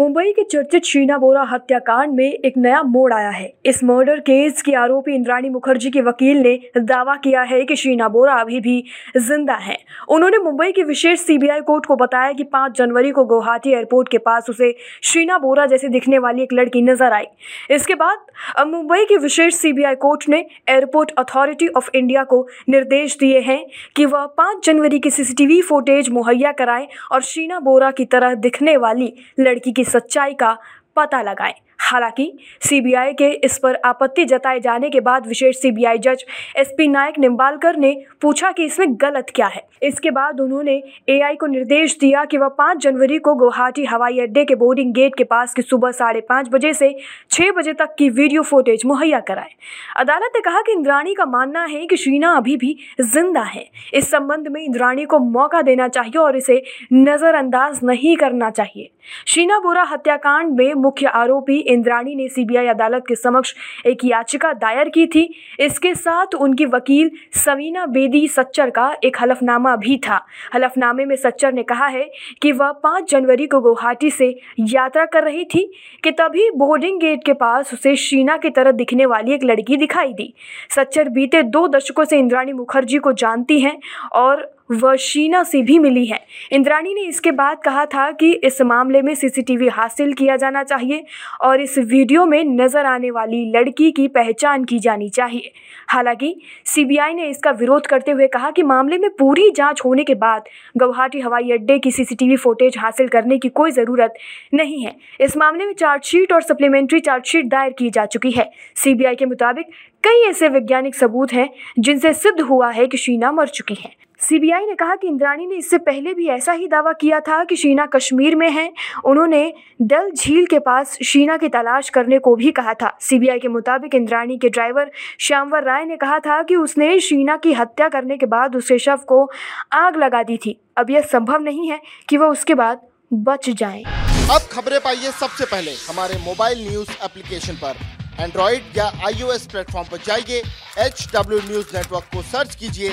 मुंबई के चर्चित शीना बोरा हत्याकांड में एक नया मोड़ आया है। इस मर्डर केस की आरोपी इंद्राणी मुखर्जी के वकील ने दावा किया है कि शीना बोरा अभी भी ज़िंदा है। उन्होंने मुंबई की विशेष सीबीआई कोर्ट को बताया कि 5 जनवरी को गुवाहाटी एयरपोर्ट के पास उसे शीना बोरा जैसे दिखने वाली एक लड़की नज़र आई। इसके बाद, मुंबई की विशेष सीबीआई कोर्ट ने एयरपोर्ट अथॉरिटी ऑफ़ इंडिया को निर्देश दिए हैं कि वह पाँच जनवरी की सीसीटीवी फुटेज मुहैया कराए और शीना बोरा की तरह दिखने वाली लड़की की सच्चाई का पता लगाएँ। हालाँकि, सीबीआई के इस पर आपत्ति जताए जाने के बाद विशेष सीबीआई जज एसपी नायक निम्बालकर ने पूछा कि इसमें गलत क्या है। इसके बाद उन्होंने एआई को निर्देश दिया कि वह पाँच जनवरी को गुवाहाटी हवाई अड्डे के बोर्डिंग गेट के पास की सुबह साढ़े पाँच बजे से छः बजे तक की वीडियो फुटेज मुहैया कराए। अदालत ने कहा कि इंद्राणी का मानना है कि शीना अभी भी ज़िंदा है। इस संबंध में इंद्राणी को मौका देना चाहिए और इसे नज़रअंदाज नहीं करना चाहिए। शीना बोरा हत्याकांड में मुख्य आरोपी इंद्राणी ने सीबीआई अदालत के समक्ष एक याचिका दायर की थी। इसके साथ उनकी वकील सवीना बेदी सच्चर का एक हलफनामा भी था। हलफनामे में सच्चर ने कहा है कि वह पाँच जनवरी को गुवाहाटी से यात्रा कर रही थी कि तभी बोर्डिंग गेट के पास उसे शीना की तरह दिखने वाली एक लड़की दिखाई दी। सच्चर बीते दो दशकों से इंद्राणी मुखर्जी को जानती हैं और वह शीना से भी मिली है। इंद्राणी ने इसके बाद कहा था कि इस मामले में सीसीटीवी हासिल किया जाना चाहिए और इस वीडियो में नज़र आने वाली लड़की की पहचान की जानी चाहिए। हालाँकि, सीबीआई ने इसका विरोध करते हुए कहा कि मामले में पूरी जाँच होने के बाद गुवाहाटी हवाई अड्डे की सीसीटीवी फुटेज हासिल करने की कोई ज़रूरत नहीं है। इस मामले में चार्जशीट और सप्लीमेंट्री चार्जशीट दायर की जा चुकी है। सीबीआई के मुताबिक कई ऐसे वैज्ञानिक सबूत हैं जिनसे सिद्ध हुआ है कि शीना मर चुकी है। सीबीआई ने कहा कि इंद्राणी ने इससे पहले भी ऐसा ही दावा किया था कि शीना कश्मीर में है। उन्होंने डल झील के पास शीना की तलाश करने को भी कहा था। सीबीआई के मुताबिक इंद्राणी के ड्राइवर श्यामवर राय ने कहा था कि उसने शीना की हत्या करने के बाद उसके शव को आग लगा दी थी। अब यह संभव नहीं है कि वह उसके बाद बच जाए। अब खबरें पाइए सबसे पहले हमारे मोबाइल न्यूज़ एप्लीकेशन पर। एंड्रॉइड या आईओएस प्लेटफॉर्म पर जाइए एच डब्ल्यू न्यूज़ नेटवर्क को सर्च कीजिए